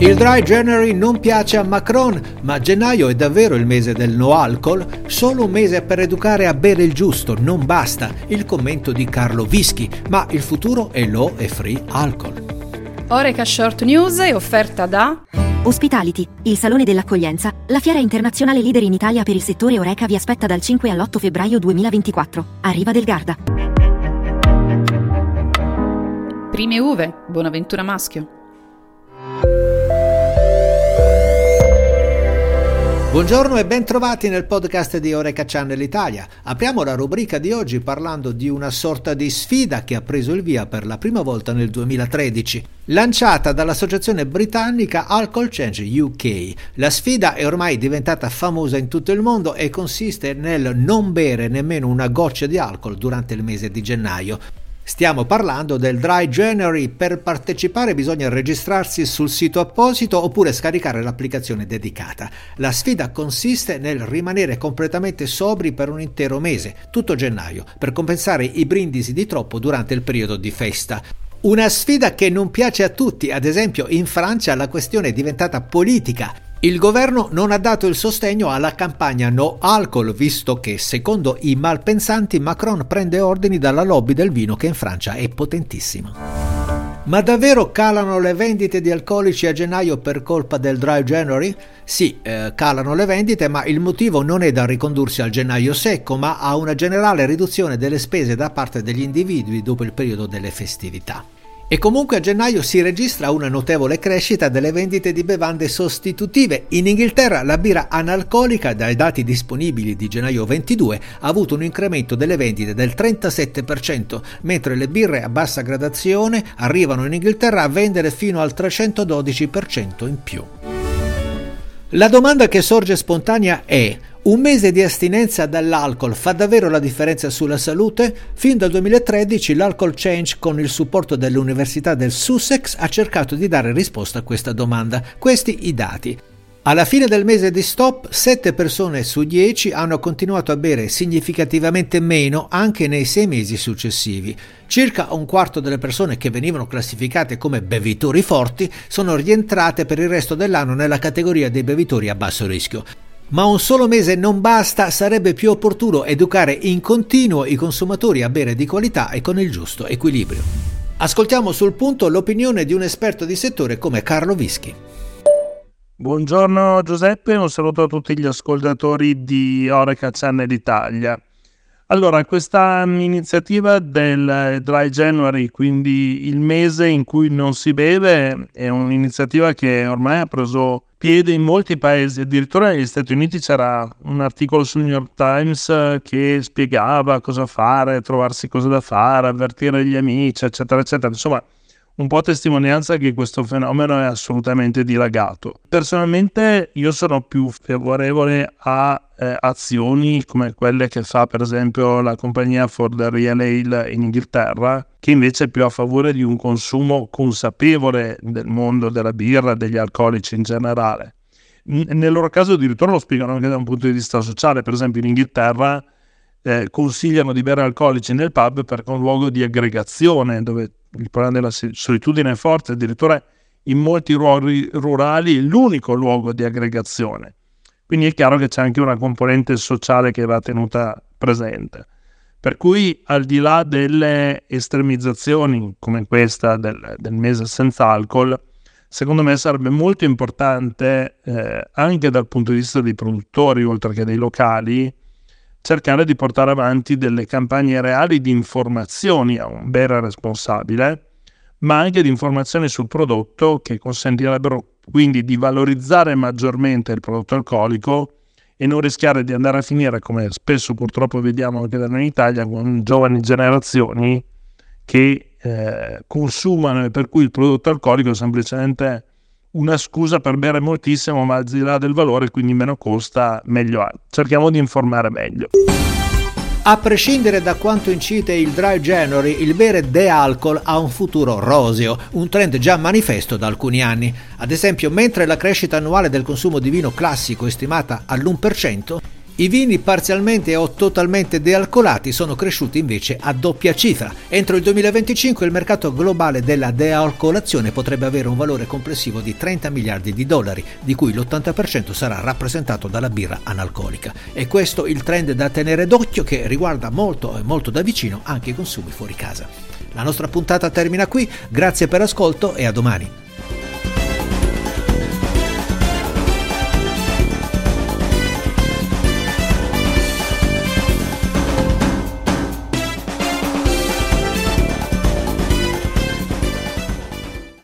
Il dry January non piace a Macron, ma gennaio è davvero il mese del no alcol? Solo un mese per educare a bere il giusto, non basta. Il commento di Carlo Vischi, ma il futuro è low e free alcol. Oreca Short News è offerta da Hospitality, il salone dell'accoglienza, la fiera internazionale leader in Italia per il settore Oreca vi aspetta dal 5 all'8 febbraio 2024. Arriva del Garda. Prime uve, Bonaventura Maschio. Buongiorno e ben trovati nel podcast di Oreca Channel Italia. Apriamo la rubrica di oggi parlando di una sorta di sfida che ha preso il via per la prima volta nel 2013, lanciata dall'associazione britannica Alcohol Change UK. La sfida è ormai diventata famosa in tutto il mondo e consiste nel non bere nemmeno una goccia di alcol durante il mese di gennaio. Stiamo parlando del Dry January. Per partecipare bisogna registrarsi sul sito apposito oppure scaricare l'applicazione dedicata. La sfida consiste nel rimanere completamente sobri per un intero mese, tutto gennaio, per compensare i brindisi di troppo durante il periodo di festa. Una sfida che non piace a tutti, ad esempio in Francia la questione è diventata politica il governo non ha dato il sostegno alla campagna No Alcol, visto che, secondo i malpensanti, Macron prende ordini dalla lobby del vino che in Francia è potentissima. Ma davvero calano le vendite di alcolici a gennaio per colpa del dry January? Sì, eh, calano le vendite, ma il motivo non è da ricondursi al gennaio secco, ma a una generale riduzione delle spese da parte degli individui dopo il periodo delle festività. E comunque a gennaio si registra una notevole crescita delle vendite di bevande sostitutive. In Inghilterra la birra analcolica, dai dati disponibili di gennaio 22, ha avuto un incremento delle vendite del 37%, mentre le birre a bassa gradazione arrivano in Inghilterra a vendere fino al 312% in più. La domanda che sorge spontanea è un mese di astinenza dall'alcol fa davvero la differenza sulla salute? Fin dal 2013 l'Alcohol Change con il supporto dell'Università del Sussex ha cercato di dare risposta a questa domanda. Questi i dati. Alla fine del mese di stop, 7 persone su 10 hanno continuato a bere significativamente meno anche nei 6 mesi successivi. Circa un quarto delle persone che venivano classificate come bevitori forti sono rientrate per il resto dell'anno nella categoria dei bevitori a basso rischio. Ma un solo mese non basta, sarebbe più opportuno educare in continuo i consumatori a bere di qualità e con il giusto equilibrio. Ascoltiamo sul punto l'opinione di un esperto di settore come Carlo Vischi. Buongiorno Giuseppe, un saluto a tutti gli ascoltatori di Oreca Channel Italia. Allora, questa iniziativa del Dry January, quindi il mese in cui non si beve, è un'iniziativa che ormai ha preso piede in molti paesi, addirittura negli Stati Uniti c'era un articolo sul New York Times che spiegava cosa fare, trovarsi cosa da fare, avvertire gli amici, eccetera, eccetera. Insomma, un po' testimonianza che questo fenomeno è assolutamente dilagato. Personalmente io sono più favorevole a eh, azioni come quelle che fa per esempio la compagnia For the Real Ale in Inghilterra, che invece è più a favore di un consumo consapevole del mondo della birra, degli alcolici in generale. nel loro caso addirittura lo spiegano anche da un punto di vista sociale, per esempio in Inghilterra eh, consigliano di bere alcolici nel pub perché è un luogo di aggregazione dove il problema della solitudine è forte, addirittura in molti luoghi rurali è l'unico luogo di aggregazione. Quindi è chiaro che c'è anche una componente sociale che va tenuta presente. Per cui al di là delle estremizzazioni come questa del, del mese senza alcol, secondo me sarebbe molto importante eh, anche dal punto di vista dei produttori, oltre che dei locali, cercare di portare avanti delle campagne reali di informazioni a un bere responsabile, ma anche di informazioni sul prodotto che consentirebbero quindi di valorizzare maggiormente il prodotto alcolico e non rischiare di andare a finire, come spesso purtroppo vediamo anche da noi in Italia, con giovani generazioni che eh, consumano e per cui il prodotto alcolico semplicemente una scusa per bere moltissimo, ma al di là del valore, quindi meno costa, meglio è. Cerchiamo di informare meglio. A prescindere da quanto incite il dry January, il bere de-alcol ha un futuro roseo, un trend già manifesto da alcuni anni. Ad esempio, mentre la crescita annuale del consumo di vino classico è stimata all'1%, I vini parzialmente o totalmente dealcolati sono cresciuti invece a doppia cifra. Entro il 2025 il mercato globale della dealcolazione potrebbe avere un valore complessivo di 30 miliardi di dollari, di cui l'80% sarà rappresentato dalla birra analcolica. E questo il trend da tenere d'occhio che riguarda molto e molto da vicino anche i consumi fuori casa. La nostra puntata termina qui, grazie per l'ascolto e a domani.